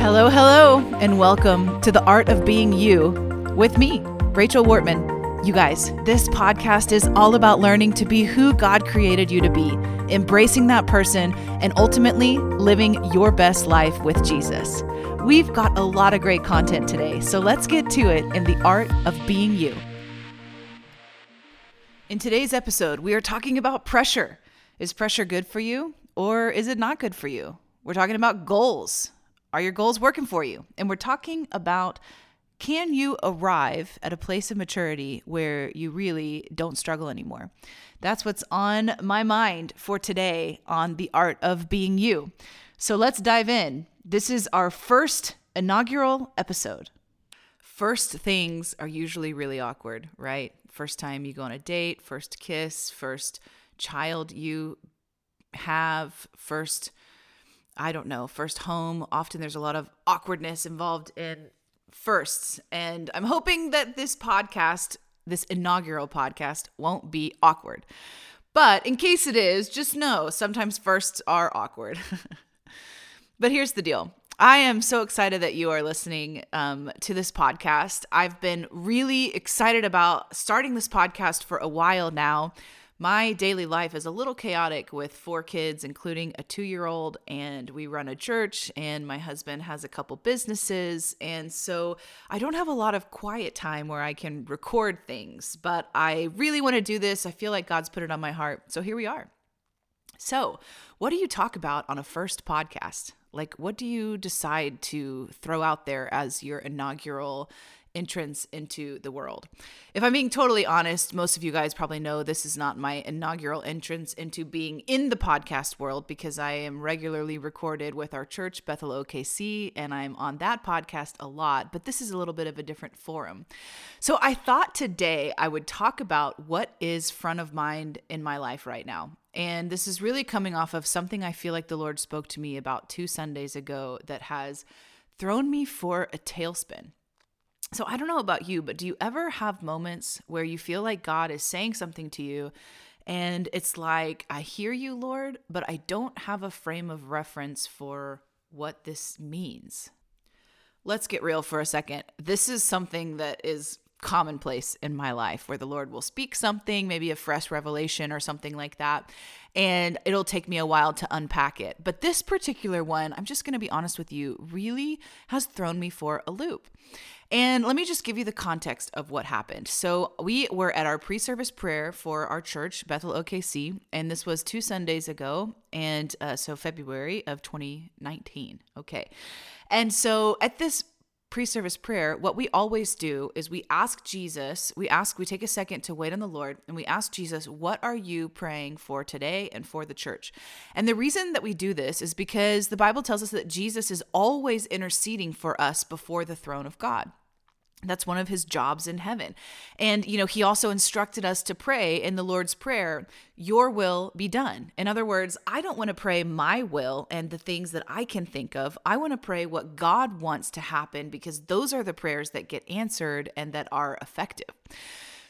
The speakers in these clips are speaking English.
Hello, hello, and welcome to the Art of Being You with me, Rachel Wortman. You guys, this podcast is all about learning to be who God created you to be, embracing that person, and ultimately living your best life with Jesus. We've got a lot of great content today, so let's get to it in the Art of Being You. In today's episode, we are talking about pressure. Is pressure good for you, or is it not good for you? We're talking about goals. Are your goals working for you? And we're talking about can you arrive at a place of maturity where you really don't struggle anymore? That's what's on my mind for today on the art of being you. So let's dive in. This is our first inaugural episode. First things are usually really awkward, right? First time you go on a date, first kiss, first child you have, first I don't know, first home. Often there's a lot of awkwardness involved in firsts. And I'm hoping that this podcast, this inaugural podcast, won't be awkward. But in case it is, just know sometimes firsts are awkward. but here's the deal I am so excited that you are listening um, to this podcast. I've been really excited about starting this podcast for a while now. My daily life is a little chaotic with four kids, including a two year old, and we run a church, and my husband has a couple businesses. And so I don't have a lot of quiet time where I can record things, but I really want to do this. I feel like God's put it on my heart. So here we are. So, what do you talk about on a first podcast? Like, what do you decide to throw out there as your inaugural entrance into the world. If I'm being totally honest, most of you guys probably know this is not my inaugural entrance into being in the podcast world because I am regularly recorded with our church, Bethel OKC, and I'm on that podcast a lot, but this is a little bit of a different forum. So I thought today I would talk about what is front of mind in my life right now. And this is really coming off of something I feel like the Lord spoke to me about two Sundays ago that has thrown me for a tailspin. So I don't know about you, but do you ever have moments where you feel like God is saying something to you and it's like, I hear you, Lord, but I don't have a frame of reference for what this means? Let's get real for a second. This is something that is commonplace in my life where the Lord will speak something, maybe a fresh revelation or something like that, and it'll take me a while to unpack it. But this particular one, I'm just going to be honest with you, really has thrown me for a loop. And let me just give you the context of what happened. So, we were at our pre service prayer for our church, Bethel OKC, and this was two Sundays ago. And uh, so, February of 2019. Okay. And so, at this pre service prayer, what we always do is we ask Jesus, we ask, we take a second to wait on the Lord, and we ask Jesus, what are you praying for today and for the church? And the reason that we do this is because the Bible tells us that Jesus is always interceding for us before the throne of God. That's one of his jobs in heaven. And, you know, he also instructed us to pray in the Lord's Prayer, Your will be done. In other words, I don't want to pray my will and the things that I can think of. I want to pray what God wants to happen because those are the prayers that get answered and that are effective.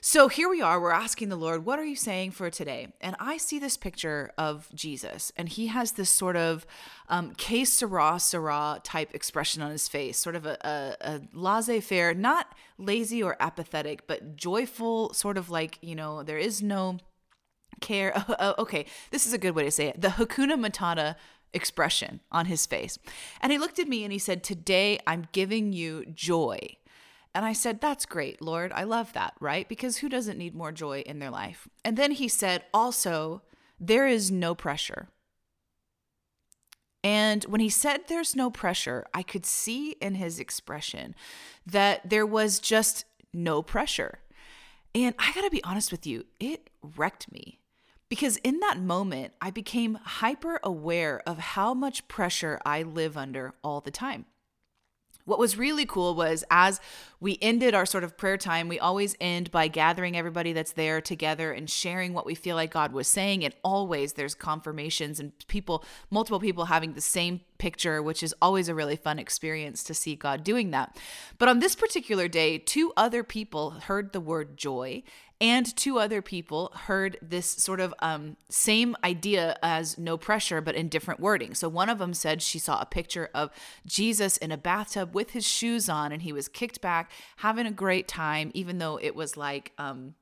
So here we are, we're asking the Lord, what are you saying for today? And I see this picture of Jesus, and he has this sort of um, que sera, sera type expression on his face, sort of a, a, a laissez faire, not lazy or apathetic, but joyful, sort of like, you know, there is no care. okay, this is a good way to say it. The Hakuna Matata expression on his face. And he looked at me and he said, Today I'm giving you joy. And I said, That's great, Lord. I love that, right? Because who doesn't need more joy in their life? And then he said, Also, there is no pressure. And when he said there's no pressure, I could see in his expression that there was just no pressure. And I gotta be honest with you, it wrecked me. Because in that moment, I became hyper aware of how much pressure I live under all the time. What was really cool was as we ended our sort of prayer time, we always end by gathering everybody that's there together and sharing what we feel like God was saying. And always there's confirmations and people, multiple people having the same picture, which is always a really fun experience to see God doing that. But on this particular day, two other people heard the word joy and two other people heard this sort of um, same idea as no pressure, but in different wording. So one of them said she saw a picture of Jesus in a bathtub with his shoes on, and he was kicked back, having a great time, even though it was like, um,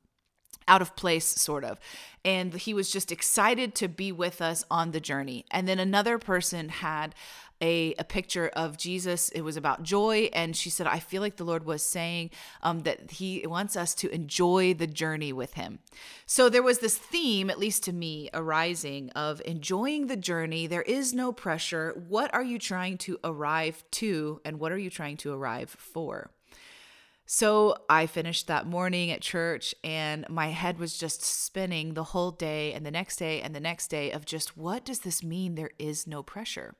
out of place, sort of. And he was just excited to be with us on the journey. And then another person had a, a picture of Jesus. It was about joy. And she said, I feel like the Lord was saying um, that He wants us to enjoy the journey with Him. So there was this theme, at least to me, arising of enjoying the journey. There is no pressure. What are you trying to arrive to? And what are you trying to arrive for? So I finished that morning at church and my head was just spinning the whole day and the next day and the next day of just what does this mean? There is no pressure.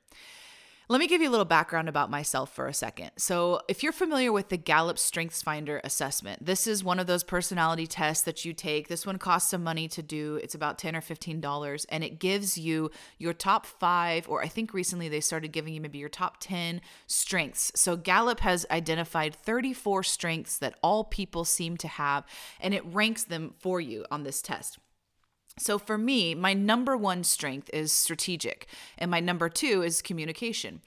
Let me give you a little background about myself for a second. So, if you're familiar with the Gallup Strengths Finder assessment, this is one of those personality tests that you take. This one costs some money to do. It's about 10 or $15 and it gives you your top 5 or I think recently they started giving you maybe your top 10 strengths. So, Gallup has identified 34 strengths that all people seem to have and it ranks them for you on this test. So for me, my number one strength is strategic, and my number two is communication.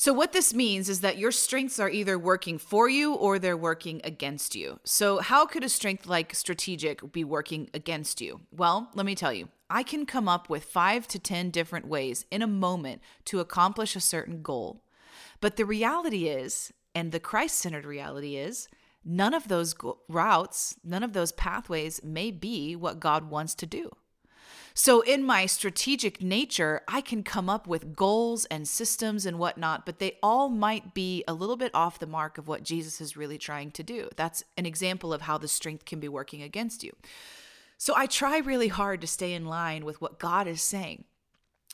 So, what this means is that your strengths are either working for you or they're working against you. So, how could a strength like strategic be working against you? Well, let me tell you, I can come up with five to 10 different ways in a moment to accomplish a certain goal. But the reality is, and the Christ centered reality is, none of those routes, none of those pathways may be what God wants to do. So, in my strategic nature, I can come up with goals and systems and whatnot, but they all might be a little bit off the mark of what Jesus is really trying to do. That's an example of how the strength can be working against you. So, I try really hard to stay in line with what God is saying.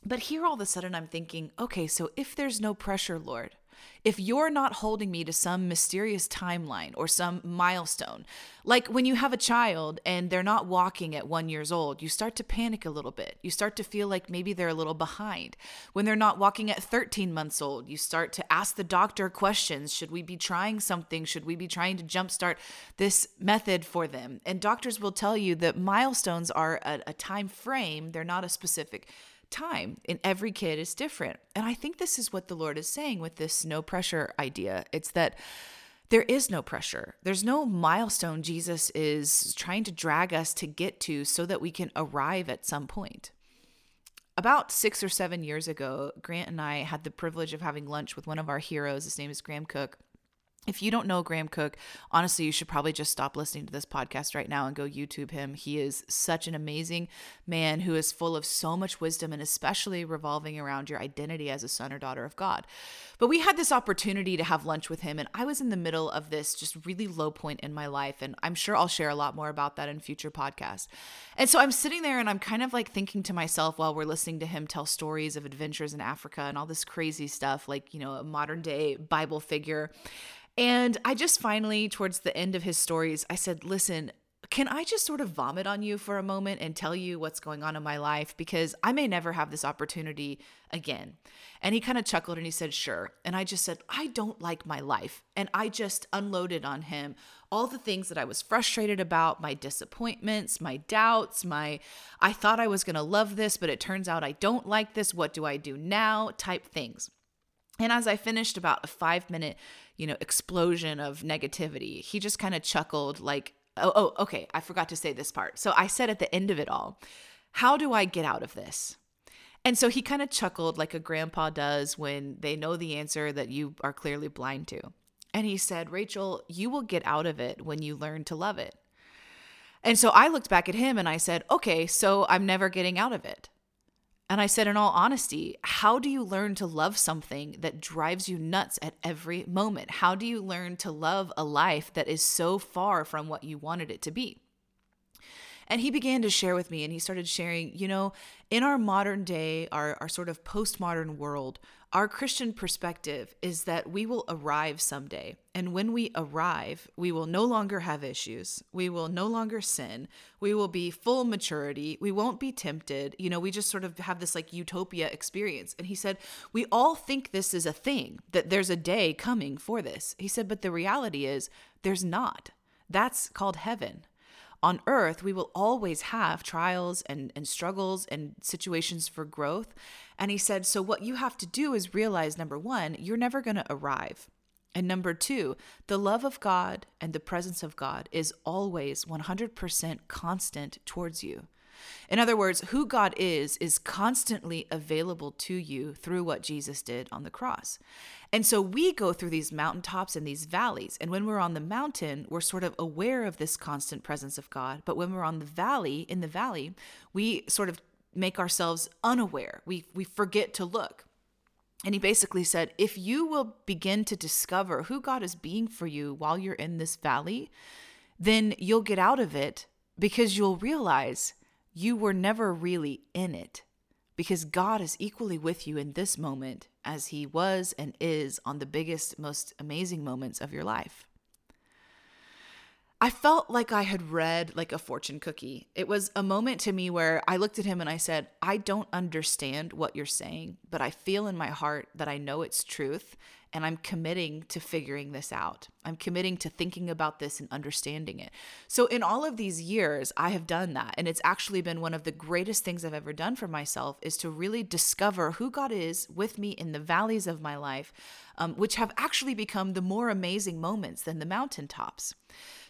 But here all of a sudden, I'm thinking, okay, so if there's no pressure, Lord, if you're not holding me to some mysterious timeline or some milestone, like when you have a child and they're not walking at one years old, you start to panic a little bit. You start to feel like maybe they're a little behind. When they're not walking at 13 months old, you start to ask the doctor questions. Should we be trying something? Should we be trying to jumpstart this method for them? And doctors will tell you that milestones are a, a time frame, they're not a specific time and every kid is different. And I think this is what the Lord is saying with this no pressure idea. It's that there is no pressure. There's no milestone Jesus is trying to drag us to get to so that we can arrive at some point. About six or seven years ago, Grant and I had the privilege of having lunch with one of our heroes. His name is Graham Cooke. If you don't know Graham Cooke, honestly, you should probably just stop listening to this podcast right now and go YouTube him. He is such an amazing man who is full of so much wisdom and especially revolving around your identity as a son or daughter of God. But we had this opportunity to have lunch with him, and I was in the middle of this just really low point in my life. And I'm sure I'll share a lot more about that in future podcasts. And so I'm sitting there and I'm kind of like thinking to myself while we're listening to him tell stories of adventures in Africa and all this crazy stuff, like, you know, a modern day Bible figure. And I just finally, towards the end of his stories, I said, listen, can I just sort of vomit on you for a moment and tell you what's going on in my life? Because I may never have this opportunity again. And he kind of chuckled and he said, Sure. And I just said, I don't like my life. And I just unloaded on him all the things that I was frustrated about my disappointments, my doubts, my I thought I was going to love this, but it turns out I don't like this. What do I do now? type things. And as I finished about a five minute, you know, explosion of negativity, he just kind of chuckled, like, oh, oh, okay, I forgot to say this part. So I said at the end of it all, how do I get out of this? And so he kind of chuckled like a grandpa does when they know the answer that you are clearly blind to. And he said, Rachel, you will get out of it when you learn to love it. And so I looked back at him and I said, okay, so I'm never getting out of it. And I said, in all honesty, how do you learn to love something that drives you nuts at every moment? How do you learn to love a life that is so far from what you wanted it to be? And he began to share with me, and he started sharing, you know, in our modern day, our, our sort of postmodern world, our Christian perspective is that we will arrive someday. And when we arrive, we will no longer have issues. We will no longer sin. We will be full maturity. We won't be tempted. You know, we just sort of have this like utopia experience. And he said, We all think this is a thing, that there's a day coming for this. He said, But the reality is, there's not. That's called heaven on earth, we will always have trials and, and struggles and situations for growth. And he said, So, what you have to do is realize number one, you're never going to arrive. And number two, the love of God and the presence of God is always 100% constant towards you. In other words, who God is, is constantly available to you through what Jesus did on the cross. And so we go through these mountaintops and these valleys. And when we're on the mountain, we're sort of aware of this constant presence of God. But when we're on the valley, in the valley, we sort of make ourselves unaware. We, we forget to look. And he basically said, if you will begin to discover who God is being for you while you're in this valley, then you'll get out of it because you'll realize you were never really in it. Because God is equally with you in this moment as he was and is on the biggest, most amazing moments of your life. I felt like I had read like a fortune cookie. It was a moment to me where I looked at him and I said, I don't understand what you're saying, but I feel in my heart that I know it's truth and I'm committing to figuring this out. I'm committing to thinking about this and understanding it. So, in all of these years, I have done that. And it's actually been one of the greatest things I've ever done for myself is to really discover who God is with me in the valleys of my life, um, which have actually become the more amazing moments than the mountaintops.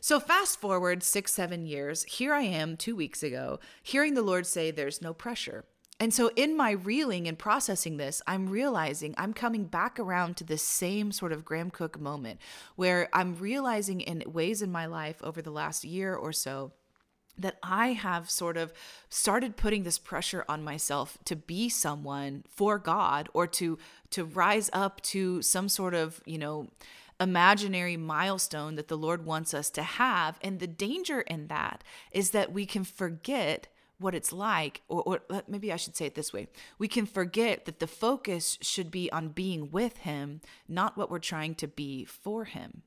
So, fast forward six, seven years, here I am two weeks ago, hearing the Lord say, There's no pressure. And so, in my reeling and processing this, I'm realizing I'm coming back around to this same sort of Graham Cooke moment where I'm realizing in ways in my life over the last year or so that I have sort of started putting this pressure on myself to be someone for God or to to rise up to some sort of, you know, imaginary milestone that the Lord wants us to have. And the danger in that is that we can forget what it's like, or, or, maybe I should say it this way we can forget that the focus should be on being with Him, not what we're trying to be for Him.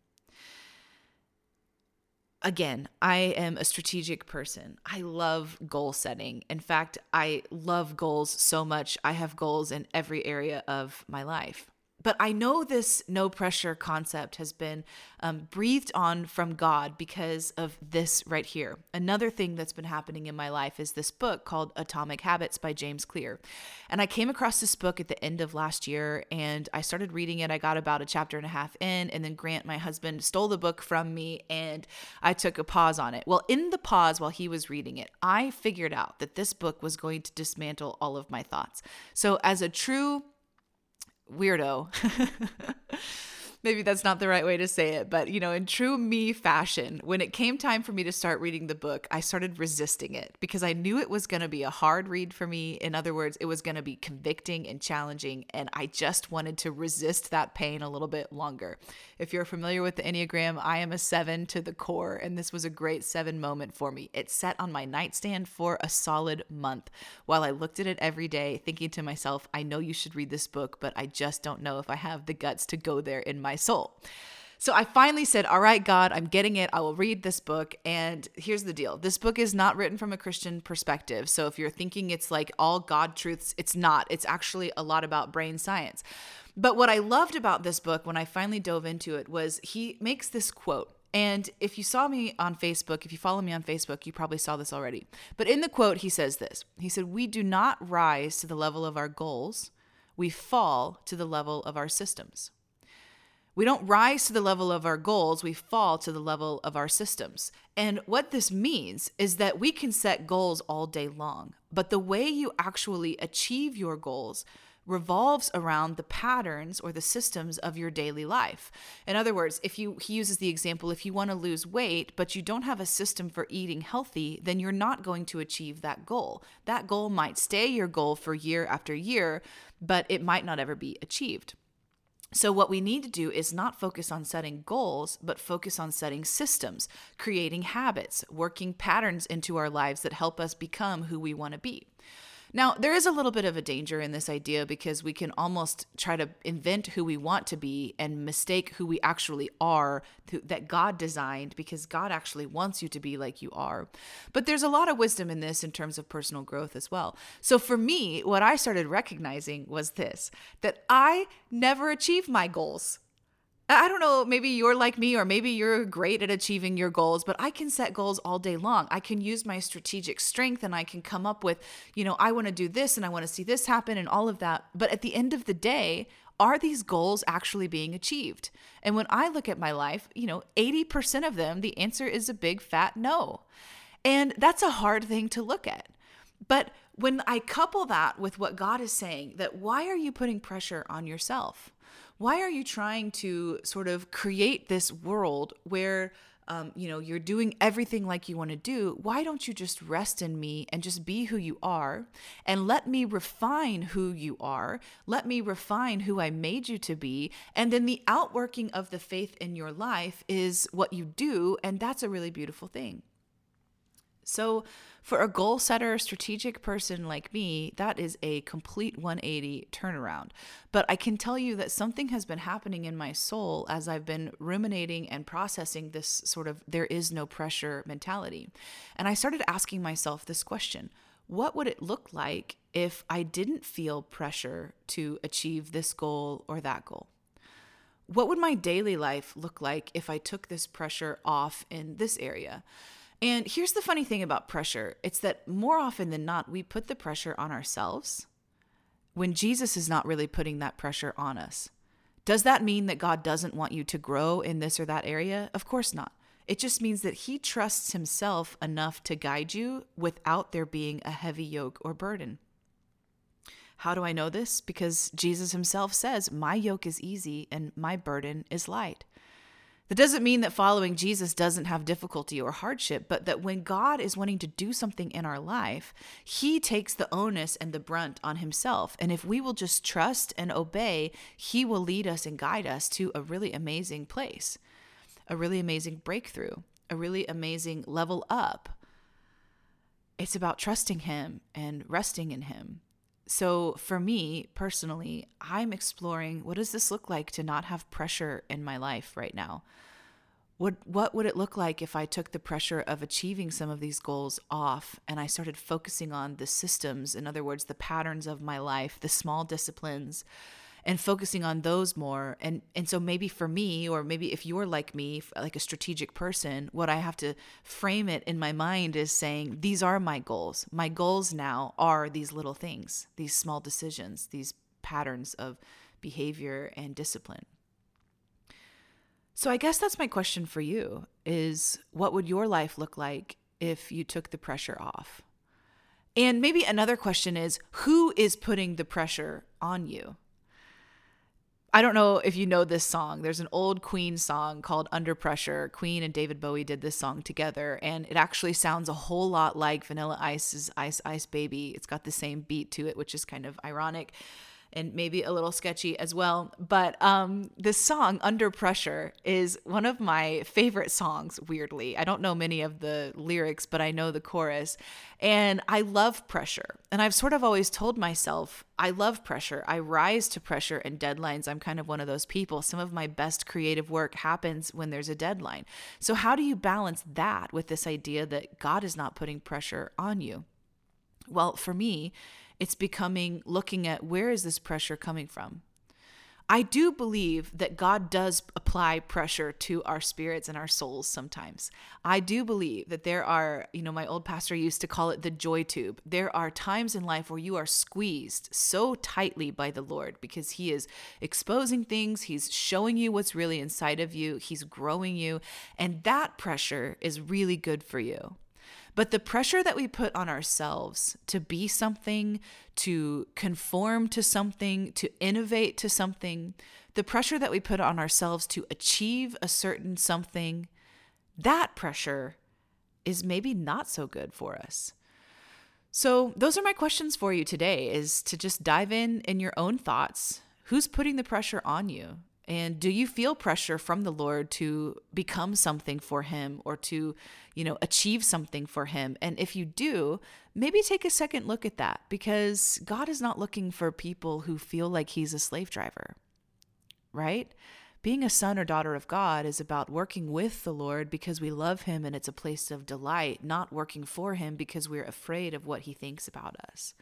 Again, I am a strategic person. I love goal setting. In fact, I love goals so much. I have goals in every area of my life. But I know this no pressure concept has been um, breathed on from God because of this right here. Another thing that's been happening in my life is this book called Atomic Habits by James Clear. And I came across this book at the end of last year and I started reading it. I got about a chapter and a half in, and then Grant, my husband, stole the book from me and I took a pause on it. Well, in the pause while he was reading it, I figured out that this book was going to dismantle all of my thoughts. So, as a true weirdo. maybe that's not the right way to say it, but you know, in true me fashion, when it came time for me to start reading the book, I started resisting it because I knew it was going to be a hard read for me. In other words, it was going to be convicting and challenging, and I just wanted to resist that pain a little bit longer. If you're familiar with the Enneagram, I am a seven to the core, and this was a great seven moment for me. It sat on my nightstand for a solid month while I looked at it every day, thinking to myself, I know you should read this book, but I just don't know if I have the guts to go there in my soul. So I finally said, All right, God, I'm getting it. I will read this book. And here's the deal this book is not written from a Christian perspective. So if you're thinking it's like all God truths, it's not. It's actually a lot about brain science. But what I loved about this book when I finally dove into it was he makes this quote. And if you saw me on Facebook, if you follow me on Facebook, you probably saw this already. But in the quote, he says this He said, We do not rise to the level of our goals, we fall to the level of our systems. We don't rise to the level of our goals, we fall to the level of our systems. And what this means is that we can set goals all day long, but the way you actually achieve your goals revolves around the patterns or the systems of your daily life. In other words, if you he uses the example if you want to lose weight but you don't have a system for eating healthy, then you're not going to achieve that goal. That goal might stay your goal for year after year, but it might not ever be achieved. So, what we need to do is not focus on setting goals, but focus on setting systems, creating habits, working patterns into our lives that help us become who we want to be. Now, there is a little bit of a danger in this idea because we can almost try to invent who we want to be and mistake who we actually are that God designed because God actually wants you to be like you are. But there's a lot of wisdom in this in terms of personal growth as well. So for me, what I started recognizing was this that I never achieved my goals. I don't know, maybe you're like me, or maybe you're great at achieving your goals, but I can set goals all day long. I can use my strategic strength and I can come up with, you know, I want to do this and I want to see this happen and all of that. But at the end of the day, are these goals actually being achieved? And when I look at my life, you know, 80% of them, the answer is a big fat no. And that's a hard thing to look at. But when I couple that with what God is saying, that why are you putting pressure on yourself? Why are you trying to sort of create this world where um, you know you're doing everything like you want to do? Why don't you just rest in me and just be who you are and let me refine who you are let me refine who i made you to be and then the outworking of the faith in your life is what you do and that's a really beautiful thing so, for a goal setter, strategic person like me, that is a complete 180 turnaround. But I can tell you that something has been happening in my soul as I've been ruminating and processing this sort of there is no pressure mentality. And I started asking myself this question What would it look like if I didn't feel pressure to achieve this goal or that goal? What would my daily life look like if I took this pressure off in this area? And here's the funny thing about pressure it's that more often than not, we put the pressure on ourselves when Jesus is not really putting that pressure on us. Does that mean that God doesn't want you to grow in this or that area? Of course not. It just means that He trusts Himself enough to guide you without there being a heavy yoke or burden. How do I know this? Because Jesus Himself says, My yoke is easy and my burden is light. That doesn't mean that following Jesus doesn't have difficulty or hardship, but that when God is wanting to do something in our life, He takes the onus and the brunt on Himself. And if we will just trust and obey, He will lead us and guide us to a really amazing place, a really amazing breakthrough, a really amazing level up. It's about trusting Him and resting in Him. So, for me personally, I'm exploring what does this look like to not have pressure in my life right now? What what would it look like if I took the pressure of achieving some of these goals off and I started focusing on the systems, in other words, the patterns of my life, the small disciplines, and focusing on those more. And and so maybe for me or maybe if you're like me like a strategic person what i have to frame it in my mind is saying these are my goals. My goals now are these little things these small decisions these patterns of behavior and discipline. So i guess that's my question for you is what would your life look like if you took the pressure off? And maybe another question is who is putting the pressure on you I don't know if you know this song. There's an old Queen song called Under Pressure. Queen and David Bowie did this song together, and it actually sounds a whole lot like Vanilla Ice's Ice Ice Baby. It's got the same beat to it, which is kind of ironic and maybe a little sketchy as well. But um, this song, Under Pressure, is one of my favorite songs, weirdly. I don't know many of the lyrics, but I know the chorus. And I love pressure. And I've sort of always told myself, I love pressure. I rise to pressure and deadlines. I'm kind of one of those people. Some of my best creative work happens when there's a deadline. So, how do you balance that with this idea that God is not putting pressure on you? Well, for me, it's becoming looking at where is this pressure coming from? I do believe that God does apply pressure to our spirits and our souls sometimes. I do believe that there are, you know, my old pastor used to call it the joy tube. There are times in life where you are squeezed so tightly by the Lord because He is exposing things, He's showing you what's really inside of you, He's growing you, and that pressure is really good for you. But the pressure that we put on ourselves to be something, to conform to something, to innovate to something, the pressure that we put on ourselves to achieve a certain something, that pressure is maybe not so good for us. So, those are my questions for you today is to just dive in in your own thoughts. Who's putting the pressure on you? And do you feel pressure from the Lord to become something for him or to, you know, achieve something for him? And if you do, maybe take a second look at that because God is not looking for people who feel like he's a slave driver. Right? Being a son or daughter of God is about working with the Lord because we love him and it's a place of delight, not working for him because we're afraid of what he thinks about us.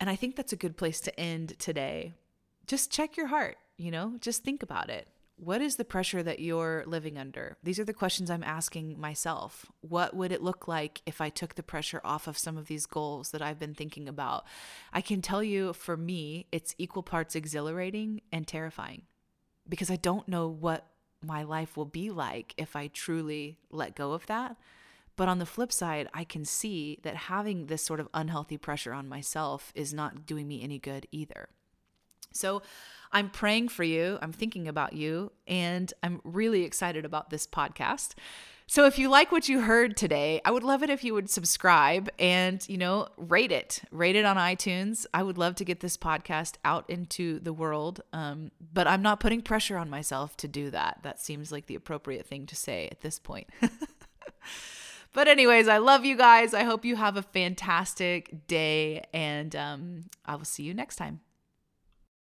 And I think that's a good place to end today. Just check your heart you know, just think about it. What is the pressure that you're living under? These are the questions I'm asking myself. What would it look like if I took the pressure off of some of these goals that I've been thinking about? I can tell you for me, it's equal parts exhilarating and terrifying because I don't know what my life will be like if I truly let go of that. But on the flip side, I can see that having this sort of unhealthy pressure on myself is not doing me any good either. So I'm praying for you, I'm thinking about you, and I'm really excited about this podcast. So if you like what you heard today, I would love it if you would subscribe and, you know, rate it. Rate it on iTunes. I would love to get this podcast out into the world. Um, but I'm not putting pressure on myself to do that. That seems like the appropriate thing to say at this point. but anyways, I love you guys. I hope you have a fantastic day and um, I will see you next time.